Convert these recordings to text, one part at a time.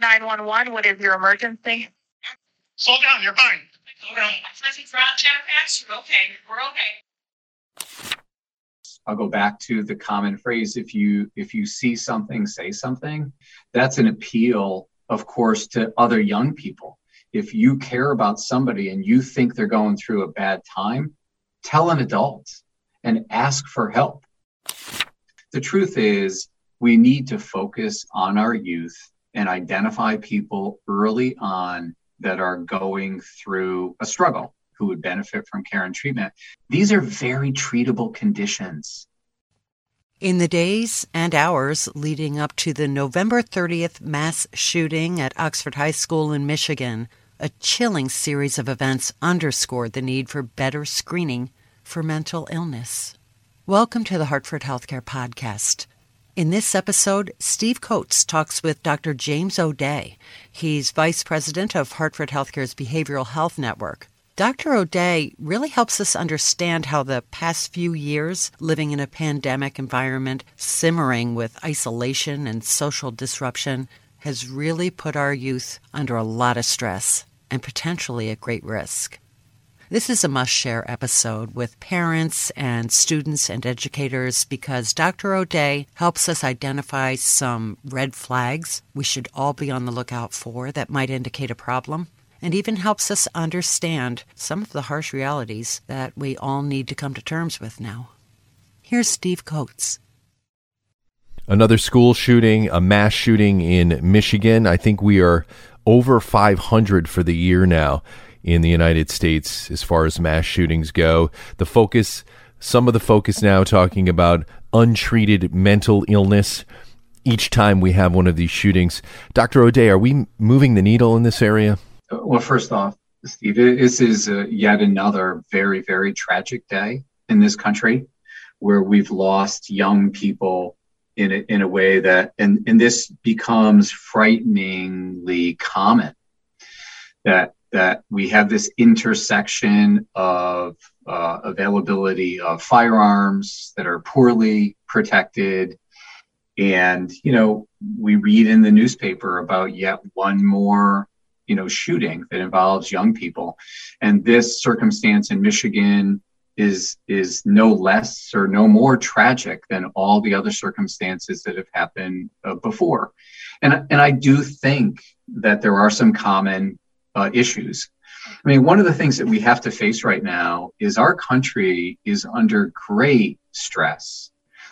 911, what is your emergency? Slow down, you're fine. Okay. Okay, we're okay. I'll go back to the common phrase if you if you see something say something that's an appeal of course to other young people if you care about somebody and you think they're going through a bad time tell an adult and ask for help the truth is we need to focus on our youth and identify people early on that are going through a struggle who would benefit from care and treatment. These are very treatable conditions. In the days and hours leading up to the November 30th mass shooting at Oxford High School in Michigan, a chilling series of events underscored the need for better screening for mental illness. Welcome to the Hartford Healthcare Podcast. In this episode, Steve Coates talks with Dr. James O'Dea. He's Vice President of Hartford Healthcare's Behavioral Health Network. Dr. O'Dea really helps us understand how the past few years living in a pandemic environment, simmering with isolation and social disruption, has really put our youth under a lot of stress and potentially at great risk. This is a must share episode with parents and students and educators because Dr. O'Dea helps us identify some red flags we should all be on the lookout for that might indicate a problem and even helps us understand some of the harsh realities that we all need to come to terms with now. Here's Steve Coates. Another school shooting, a mass shooting in Michigan. I think we are over 500 for the year now in the United States as far as mass shootings go. The focus, some of the focus now talking about untreated mental illness each time we have one of these shootings. Dr. O'Dea, are we moving the needle in this area? Well, first off, Steve, this is uh, yet another very, very tragic day in this country where we've lost young people in a, in a way that, and, and this becomes frighteningly common that, that we have this intersection of uh, availability of firearms that are poorly protected. And, you know, we read in the newspaper about yet one more you know shooting that involves young people and this circumstance in michigan is is no less or no more tragic than all the other circumstances that have happened uh, before and and i do think that there are some common uh, issues. I mean one of the things that we have to face right now is our country is under great stress.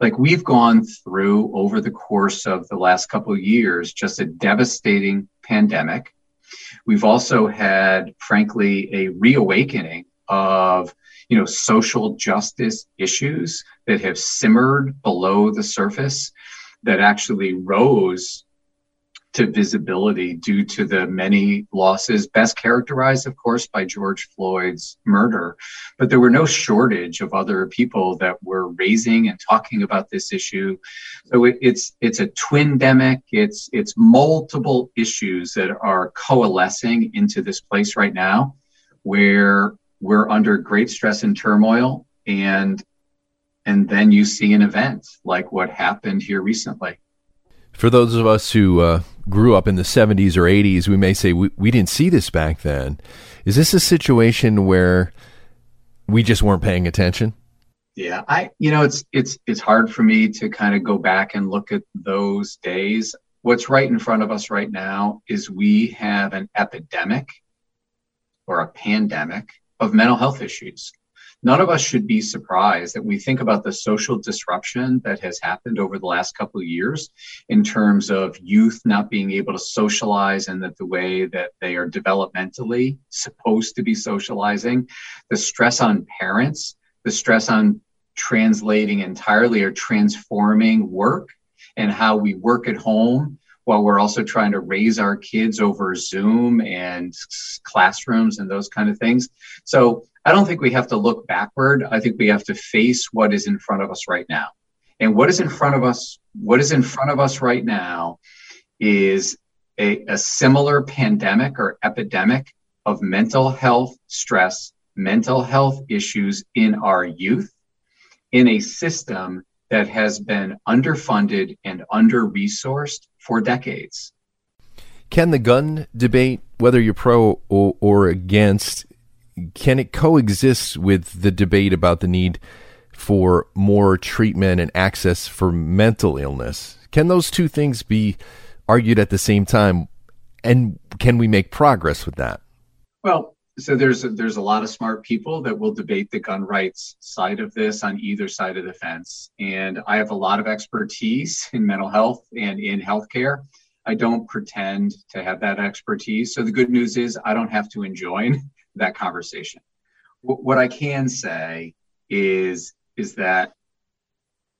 Like we've gone through over the course of the last couple of years just a devastating pandemic. We've also had, frankly, a reawakening of you know social justice issues that have simmered below the surface that actually rose to visibility due to the many losses, best characterized, of course, by George Floyd's murder. But there were no shortage of other people that were raising and talking about this issue. So it, it's it's a twin demic. It's it's multiple issues that are coalescing into this place right now, where we're under great stress and turmoil, and and then you see an event like what happened here recently. For those of us who uh, grew up in the 70s or 80s, we may say we, we didn't see this back then. Is this a situation where we just weren't paying attention? Yeah, I you know it's it's it's hard for me to kind of go back and look at those days. What's right in front of us right now is we have an epidemic or a pandemic of mental health issues none of us should be surprised that we think about the social disruption that has happened over the last couple of years in terms of youth not being able to socialize and that the way that they are developmentally supposed to be socializing, the stress on parents, the stress on translating entirely or transforming work and how we work at home while we're also trying to raise our kids over Zoom and classrooms and those kind of things. So I don't think we have to look backward. I think we have to face what is in front of us right now. And what is in front of us, what is in front of us right now is a, a similar pandemic or epidemic of mental health stress, mental health issues in our youth in a system that has been underfunded and under resourced for decades. Can the gun debate, whether you're pro or, or against, can it coexist with the debate about the need for more treatment and access for mental illness? Can those two things be argued at the same time? And can we make progress with that? Well, so there's a, there's a lot of smart people that will debate the gun rights side of this on either side of the fence, and I have a lot of expertise in mental health and in healthcare. I don't pretend to have that expertise. So the good news is I don't have to enjoin that conversation. W- what I can say is is that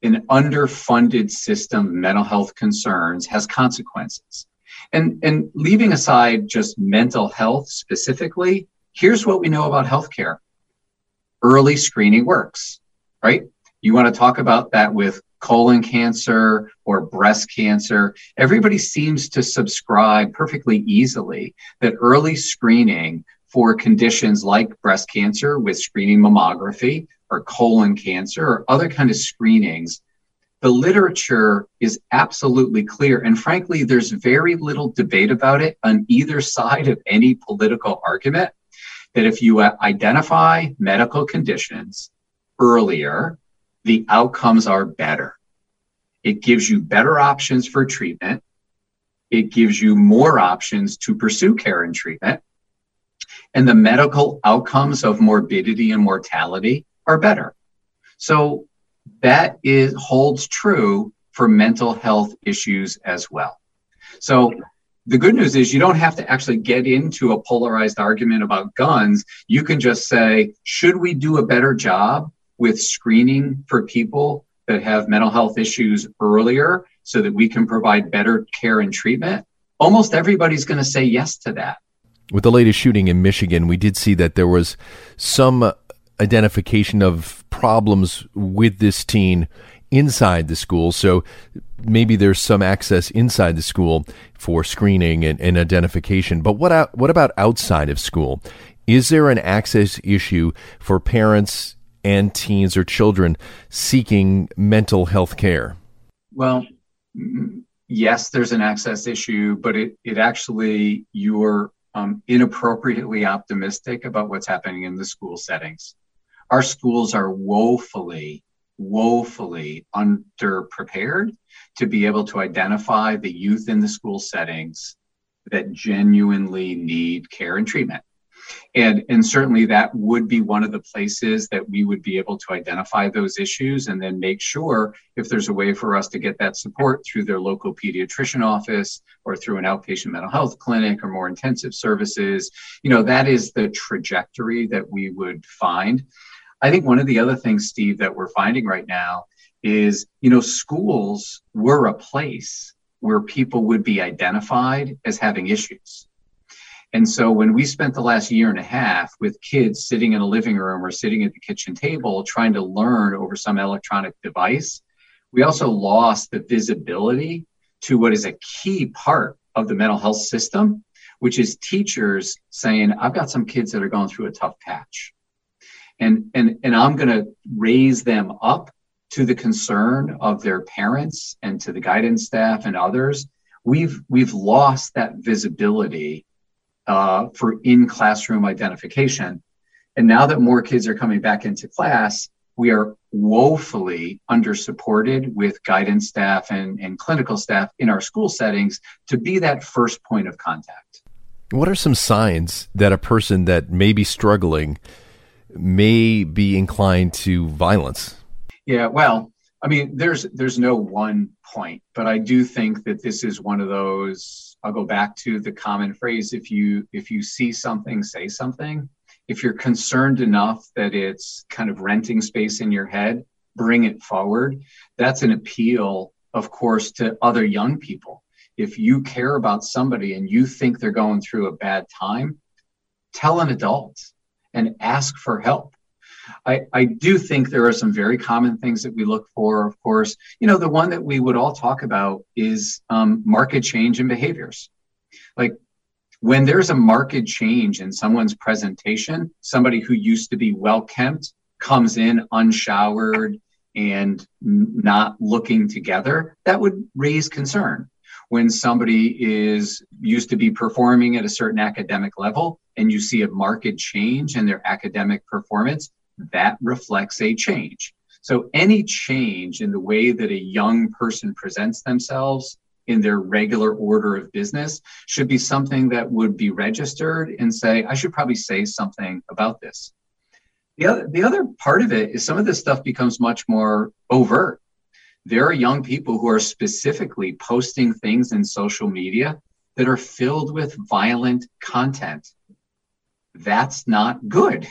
an underfunded system mental health concerns has consequences. And and leaving aside just mental health specifically, here's what we know about healthcare. Early screening works, right? You want to talk about that with colon cancer or breast cancer. Everybody seems to subscribe perfectly easily that early screening for conditions like breast cancer with screening mammography or colon cancer or other kind of screenings the literature is absolutely clear. And frankly there's very little debate about it on either side of any political argument that if you uh, identify medical conditions earlier the outcomes are better. It gives you better options for treatment. It gives you more options to pursue care and treatment and the medical outcomes of morbidity and mortality are better. So that is holds true for mental health issues as well. So the good news is you don't have to actually get into a polarized argument about guns. You can just say, should we do a better job with screening for people that have mental health issues earlier so that we can provide better care and treatment? Almost everybody's going to say yes to that. With the latest shooting in Michigan, we did see that there was some uh, identification of problems with this teen inside the school. So maybe there's some access inside the school for screening and, and identification. But what what about outside of school? Is there an access issue for parents and teens or children seeking mental health care? Well, mm, yes, there's an access issue, but it, it actually, you're um, inappropriately optimistic about what's happening in the school settings our schools are woefully, woefully underprepared to be able to identify the youth in the school settings that genuinely need care and treatment. And, and certainly that would be one of the places that we would be able to identify those issues and then make sure if there's a way for us to get that support through their local pediatrician office or through an outpatient mental health clinic or more intensive services, you know, that is the trajectory that we would find. I think one of the other things, Steve, that we're finding right now is, you know, schools were a place where people would be identified as having issues. And so when we spent the last year and a half with kids sitting in a living room or sitting at the kitchen table trying to learn over some electronic device, we also lost the visibility to what is a key part of the mental health system, which is teachers saying, I've got some kids that are going through a tough patch. And and and i'm going to raise them up to the concern of their parents and to the guidance staff and others. We've we've lost that visibility uh, for in classroom identification and now that more kids are coming back into class we are woefully under supported with guidance staff and, and clinical staff in our school settings to be that first point of contact what are some signs that a person that may be struggling may be inclined to violence. Yeah, well, I mean, there's there's no one point, but I do think that this is one of those. I'll go back to the common phrase: if you if you see something, say something. If you're concerned enough that it's kind of renting space in your head, bring it forward. That's an appeal, of course, to other young people. If you care about somebody and you think they're going through a bad time, tell an adult and ask for help. I, I do think there are some very common things that we look for. Of course, you know, the one that we would all talk about is um, market change in behaviors. Like when there's a market change in someone's presentation, somebody who used to be well kempt comes in unshowered and not looking together, that would raise concern. when somebody is used to be performing at a certain academic level and you see a marked change in their academic performance, that reflects a change. So any change in the way that a young person presents themselves in their regular order of business should be something that would be registered and say, I should probably say something about this. The other, the other part of it is some of this stuff becomes much more overt. There are young people who are specifically posting things in social media that are filled with violent content. That's not good.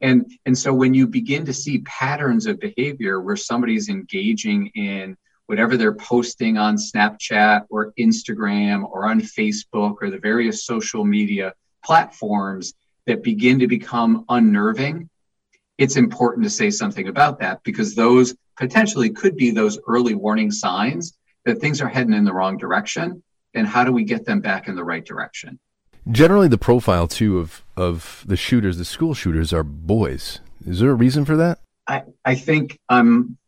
And, and so when you begin to see patterns of behavior where somebody's engaging in whatever they're posting on Snapchat or Instagram or on Facebook or the various social media platforms that begin to become unnerving, it's important to say something about that because those potentially could be those early warning signs that things are heading in the wrong direction. And how do we get them back in the right direction? Generally, the profile too of of the shooters, the school shooters, are boys. Is there a reason for that? I I think um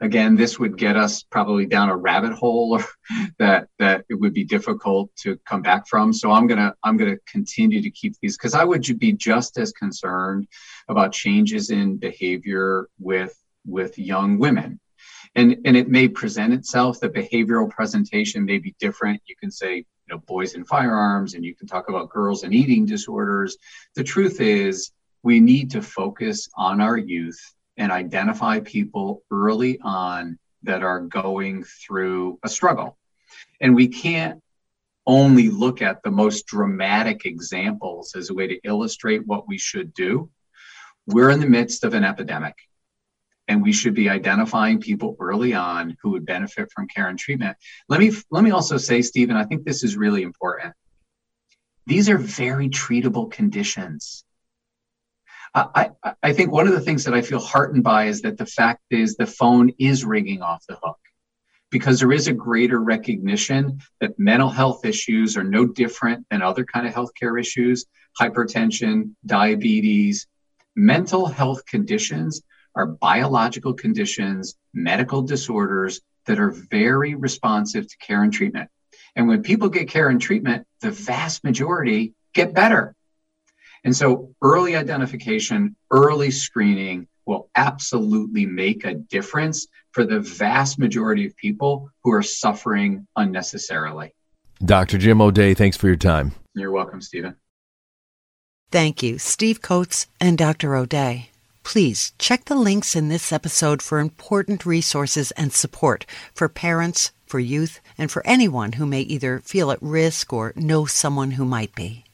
again this would get us probably down a rabbit hole that that it would be difficult to come back from. So I'm gonna I'm gonna continue to keep these because I would be just as concerned about changes in behavior with with young women and and it may present itself the behavioral presentation may be different you can say know boys and firearms and you can talk about girls and eating disorders. The truth is we need to focus on our youth and identify people early on that are going through a struggle. And we can't only look at the most dramatic examples as a way to illustrate what we should do. We're in the midst of an epidemic and we should be identifying people early on who would benefit from care and treatment. Let me let me also say, Stephen, I think this is really important. These are very treatable conditions. I, I, I think one of the things that I feel heartened by is that the fact is the phone is ringing off the hook because there is a greater recognition that mental health issues are no different than other kind of healthcare issues, hypertension, diabetes, mental health conditions are biological conditions, medical disorders that are very responsive to care and treatment. And when people get care and treatment, the vast majority get better. And so early identification, early screening will absolutely make a difference for the vast majority of people who are suffering unnecessarily. Dr. Jim O'Dea, thanks for your time. You're welcome, Stephen. Thank you, Steve Coates and Dr. O'Dea. Please check the links in this episode for important resources and support for parents, for youth, and for anyone who may either feel at risk or know someone who might be.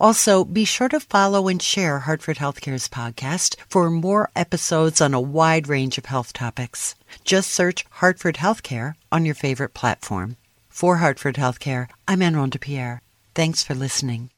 Also, be sure to follow and share Hartford Healthcare's podcast for more episodes on a wide range of health topics. Just search Hartford Healthcare on your favorite platform. For Hartford Healthcare, I'm Anne Ronde Pierre. Thanks for listening.